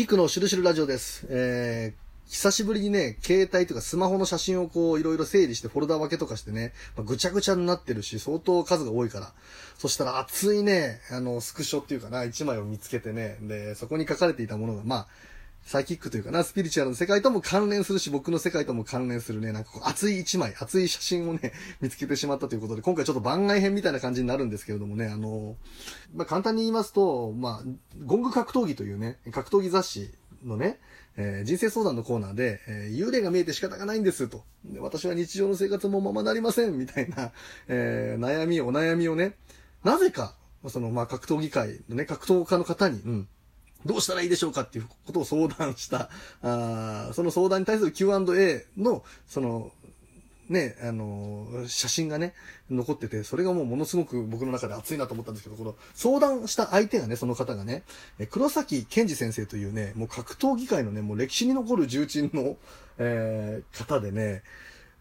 キックのしるしるラジオです。えー、久しぶりにね、携帯とかスマホの写真をこういろいろ整理してフォルダ分けとかしてね、まあ、ぐちゃぐちゃになってるし、相当数が多いから。そしたら熱いね、あの、スクショっていうかな、一枚を見つけてね、で、そこに書かれていたものが、まあ、サイキックというかな、スピリチュアルの世界とも関連するし、僕の世界とも関連するね、なんかこう熱い一枚、熱い写真をね、見つけてしまったということで、今回ちょっと番外編みたいな感じになるんですけれどもね、あの、まあ、簡単に言いますと、まあ、ゴング格闘技というね、格闘技雑誌のね、えー人生相談のコーナーで、えー幽霊が見えて仕方がないんですと。私は日常の生活もままなりません、みたいな、えー悩み、お悩みをね、なぜか、その、まあ、格闘技界のね、格闘家の方に、うん、どうしたらいいでしょうかっていうことを相談した、あその相談に対する Q&A の、その、ね、あのー写真がね、残ってて、それがもうものすごく僕の中で熱いなと思ったんですけど、この相談した相手がね、その方がね、え黒崎健二先生というね、もう格闘技界のね、もう歴史に残る重鎮の、えー方でね、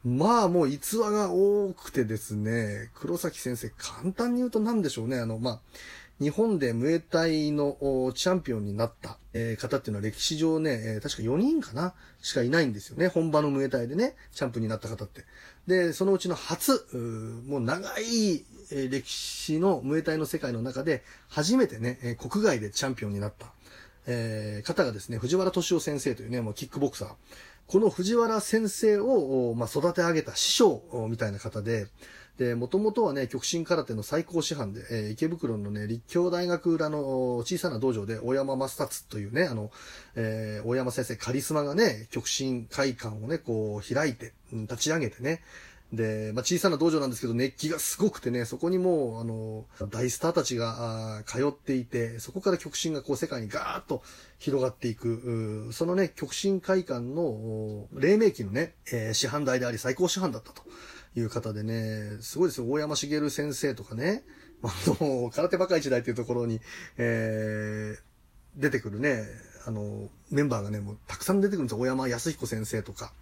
まあもう逸話が多くてですね、黒崎先生、簡単に言うと何でしょうね、あの、まあ、日本でムエタイのチャンピオンになった、え方っていうのは歴史上ね、え確か4人かなしかいないんですよね。本場のムエタイでね、チャンプになった方って。で、そのうちの初、うもう長い、え歴史のムエタイの世界の中で、初めてね、え国外でチャンピオンになった、え方がですね、藤原敏夫先生というね、もうキックボクサー。この藤原先生を、まあ、育て上げた師匠みたいな方で、で、もともとはね、極真空手の最高師範で、えー池袋のね、立教大学裏の小さな道場で、大山正達というね、あの、えー大山先生カリスマがね、極真会館をね、こう開いて、立ち上げてね、で、まあ、小さな道場なんですけど、熱気がすごくてね、そこにもう、あの、大スターたちが、通っていて、そこから極真がこう世界にガーッと広がっていく、そのね、極真会館の、黎明期のね、えー師範代であり最高師範だったという方でね、すごいですよ、大山茂先生とかね、あの、空手バカ一代というところに、えー出てくるね、あの、メンバーがね、もうたくさん出てくるんですよ。大山康彦先生とか、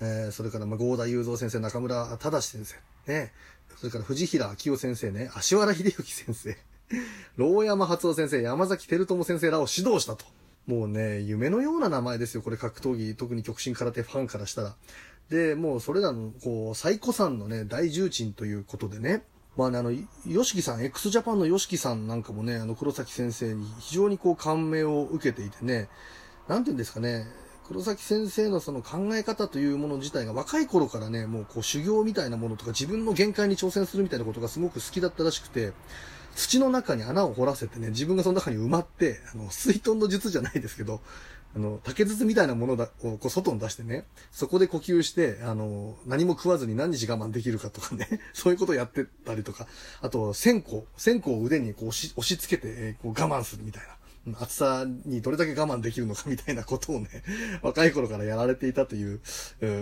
えーそれから、まあ、合田雄三先生、中村忠先生、ね、それから藤平明夫先生ね、足原秀幸先生、牢山初夫先生、山崎照友先生らを指導したと。もうね、夢のような名前ですよ、これ格闘技、特に極真空手ファンからしたら。で、もうそれらの、こう、最古参のね、大重鎮ということでね、まあね、あの、ヨシキさん、x ジャパンのヨシキさんなんかもね、あの、黒崎先生に非常にこう感銘を受けていてね、なんて言うんですかね、黒崎先生のその考え方というもの自体が若い頃からね、もうこう修行みたいなものとか自分の限界に挑戦するみたいなことがすごく好きだったらしくて、土の中に穴を掘らせてね、自分がその中に埋まって、あの、水遁の術じゃないですけど、あの、竹筒みたいなものだをこう外に出してね、そこで呼吸して、あの、何も食わずに何日我慢できるかとかね、そういうことをやってたりとか、あと、線香、線香を腕にこう押し押し付けて、えこう我慢するみたいな。暑さにどれだけ我慢できるのかみたいなことをね、若い頃からやられていたという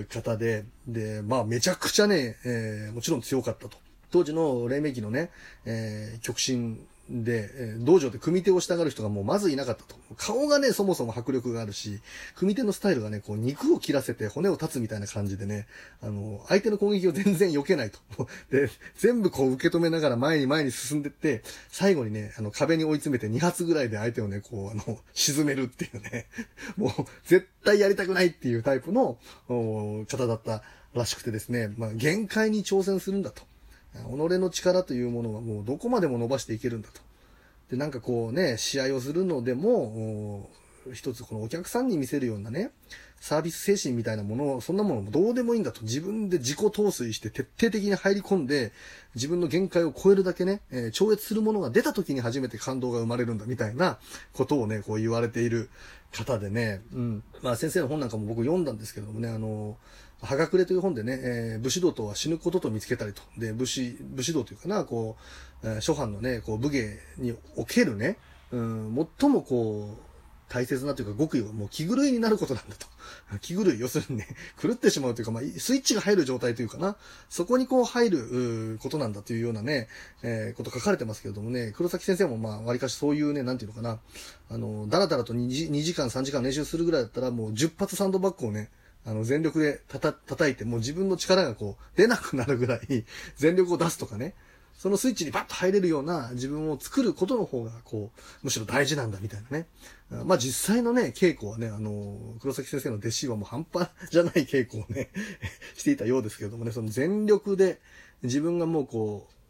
方で、で、まあめちゃくちゃね、えーもちろん強かったと。当時の黎明期のね、えー極真で、え道場で組手をしたがる人がもうまずいなかったと。顔がね、そもそも迫力があるし、組手のスタイルがね、こう肉を切らせて骨を立つみたいな感じでね、あの、相手の攻撃を全然避けないと。で、全部こう受け止めながら前に前に進んでって、最後にね、あの壁に追い詰めて2発ぐらいで相手をね、こう、あの、沈めるっていうね、もう絶対やりたくないっていうタイプの方だったらしくてですね、まあ限界に挑戦するんだと。己の力というものはもうどこまでも伸ばしていけるんだと。で、なんかこうね、試合をするのでも、一つこのお客さんに見せるようなね、サービス精神みたいなものを、そんなものもどうでもいいんだと。自分で自己陶酔して徹底的に入り込んで、自分の限界を超えるだけね、えー超越するものが出た時に初めて感動が生まれるんだみたいなことをね、こう言われている方でね、うん。まあ先生の本なんかも僕読んだんですけどもね、あの、はがくれという本でね、えー武士道とは死ぬことと見つけたりと。で、武士、武士道というかな、こう、えー諸藩のね、こう武芸におけるね、うん、最もこう、大切なというか極意はもう気狂いになることなんだと。気狂い、要するにね、狂ってしまうというか、まあ、スイッチが入る状態というかな、そこにこう入ることなんだというようなね、えーこと書かれてますけれどもね、黒崎先生もまあ、割かしそういうね、なんていうのかな、あの、だらだらと2時 ,2 時間、3時間練習するぐらいだったら、もう10発サンドバッグをね、あの、全力でたた、叩いて、もう自分の力がこう、出なくなるぐらい、全力を出すとかね、そのスイッチにバッと入れるような自分を作ることの方が、こう、むしろ大事なんだみたいなね。まあ実際のね、稽古はね、あの、黒崎先生の弟子はもう半端じゃない稽古をね、していたようですけれどもね、その全力で自分がもうこう、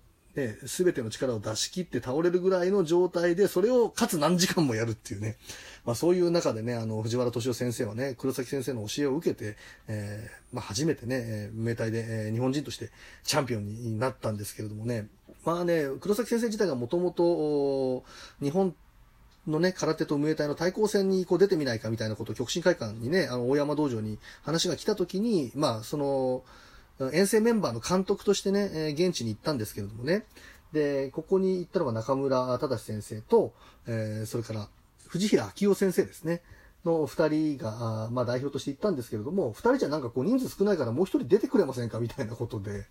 ね、すべての力を出し切って倒れるぐらいの状態で、それをかつ何時間もやるっていうね。まあそういう中でね、あの、藤原敏夫先生はね、黒崎先生の教えを受けて、えー、まあ初めてね、えー、名体で、えー、日本人としてチャンピオンになったんですけれどもね。まあね、黒崎先生自体がもともと、日本のね、空手とムエタイの対抗戦にこう出てみないかみたいなことを極真会館にね、あの、大山道場に話が来た時に、まあその、遠征メンバーの監督としてね、え、現地に行ったんですけれどもね。で、ここに行ったのが中村忠先生と、えー、それから藤平明夫先生ですね。の二人が、まあ代表として行ったんですけれども、二人じゃなんかこう人数少ないからもう一人出てくれませんかみたいなことで、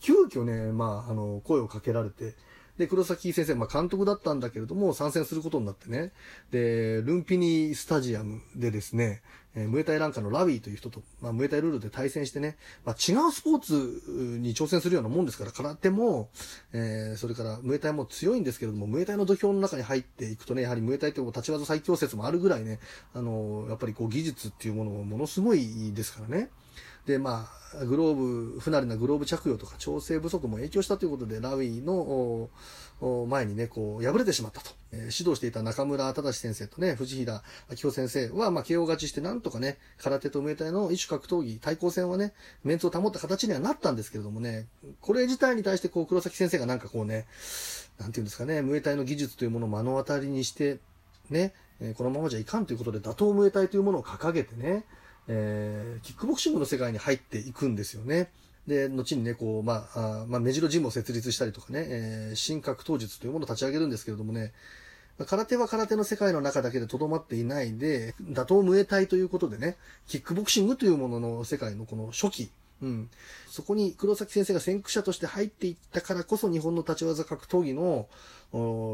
急遽ね、まあ、あの、声をかけられて、で、黒崎先生、まあ、監督だったんだけれども、参戦することになってね。で、ルンピニースタジアムでですね、えー、ムエタイランカのラビーという人と、まあ、ムエタイルールで対戦してね、まあ、違うスポーツに挑戦するようなもんですから、空手も、えー、それからムエタイも強いんですけれども、ムエタイの土俵の中に入っていくとね、やはりムエタイって立ち技最強説もあるぐらいね、あのー、やっぱりこう技術っていうものもものすごいですからね。で、まあ、グローブ、不慣れなグローブ着用とか調整不足も影響したということで、ラウィの前にね、こう、敗れてしまったと。えー、指導していた中村忠先生とね、藤平明夫先生は、まあ、KO 勝ちして、なんとかね、空手とムエタイの一種格闘技、対抗戦はね、メンツを保った形にはなったんですけれどもね、これ自体に対して、こう、黒崎先生がなんかこうね、なんていうんですかね、ムエタイの技術というものを目の当たりにして、ね、このままじゃいかんということで、打倒ムエタイというものを掲げてね、えー、キックボクシングの世界に入っていくんですよね。で、後にね、こう、まあ、あまあ、目白ジムを設立したりとかね、えー、新格闘術というものを立ち上げるんですけれどもね、空手は空手の世界の中だけで留まっていないで、打倒無栄体ということでね、キックボクシングというものの世界のこの初期、うん。そこに黒崎先生が先駆者として入っていったからこそ日本の立ち技格闘技の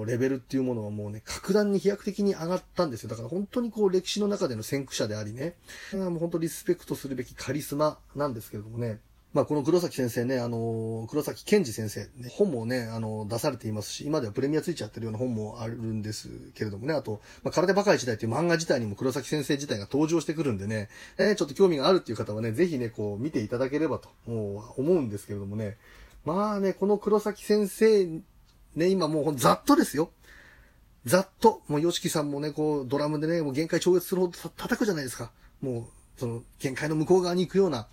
レベルっていうものはもうね、格段に飛躍的に上がったんですよ。だから本当にこう歴史の中での先駆者でありね、もう本当リスペクトするべきカリスマなんですけれどもね、まあ、この黒崎先生ね、あの、黒崎健二先生、ね、本もね、あの、出されていますし、今ではプレミアついちゃってるような本もあるんですけれどもね、あと、まあ、空手バカ一代っていう漫画自体にも黒崎先生自体が登場してくるんでね、えー、ちょっと興味があるっていう方はね、ぜひね、こう、見ていただければと、もう、思うんですけれどもね、まあね、この黒崎先生、ね、今もう、ざっとですよ。ざっと、もう、ヨシキさんもね、こう、ドラムでね、もう限界超越するほど叩くじゃないですか。もう、その、限界の向こう側に行くような、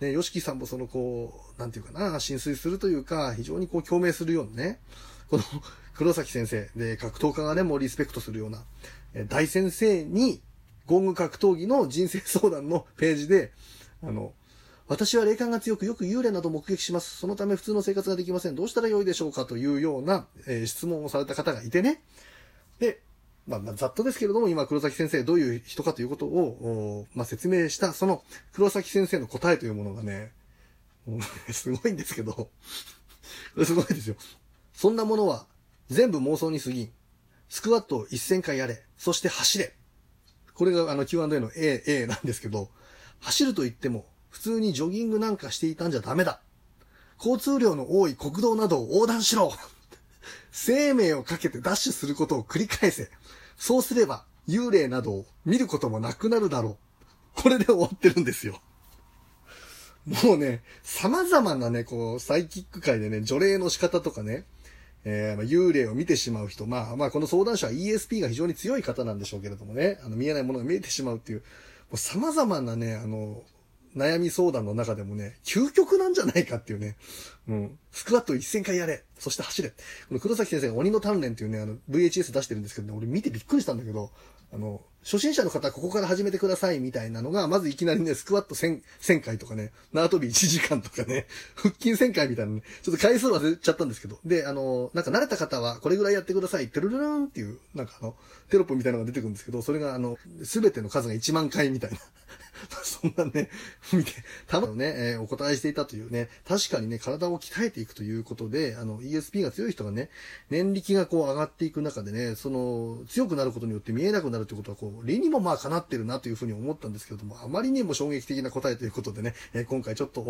ね、ヨシキさんもそのこう、なんていうかな、浸水するというか、非常にこう共鳴するようなね、この 黒崎先生で格闘家がね、もうリスペクトするような、え大先生に、ゴング格闘技の人生相談の ページで、あの、私は霊感が強くよく幽霊など目撃します。そのため普通の生活ができません。どうしたらよいでしょうか？というような、えー、質問をされた方がいてね。で、まあ、ざっとですけれども、今、黒崎先生どういう人かということを、まあ、説明した、その、黒崎先生の答えというものがね、すごいんですけど、これすごいですよ。そんなものは、全部妄想に過ぎん。スクワットを1000回やれ。そして走れ。これがあの Q&A の A、A なんですけど、走ると言っても、普通にジョギングなんかしていたんじゃダメだ。交通量の多い国道などを横断しろ。生命をかけてダッシュすることを繰り返せ。そうすれば、幽霊などを見ることもなくなるだろう。これで終わってるんですよ。もうね、様々なね、こう、サイキック界でね、除霊の仕方とかね、えー、まあ、幽霊を見てしまう人、まあ、まあ、この相談者は ESP が非常に強い方なんでしょうけれどもね、あの、見えないものが見えてしまうっていう、もう様々なね、あの、悩み相談の中でもね、究極なんじゃないかっていうね、うん。スクワット1000回やれ。そして走れ。この黒崎先生が鬼の鍛錬っていうね、あの、VHS 出してるんですけどね、俺見てびっくりしたんだけど、あの、初心者の方はここから始めてくださいみたいなのが、まずいきなりね、スクワット1000、1000回とかね、縄跳び1時間とかね、腹筋1000回みたいなね、ちょっと回数忘れちゃったんですけど、で、あの、なんか慣れた方はこれぐらいやってください、テルルルンっていう、なんかあの、テロップみたいなのが出てくるんですけど、それがあの、すべての数が1万回みたいな。そんなね、見て、たまね、えー、お答えしていたというね、確かにね、体を鍛えていくということで、あの、ESP が強い人がね、年力がこう上がっていく中でね、その、強くなることによって見えなくなるということは、こう、理にもまあ叶ってるなというふうに思ったんですけれども、あまりにも衝撃的な答えということでね、えー、今回ちょっと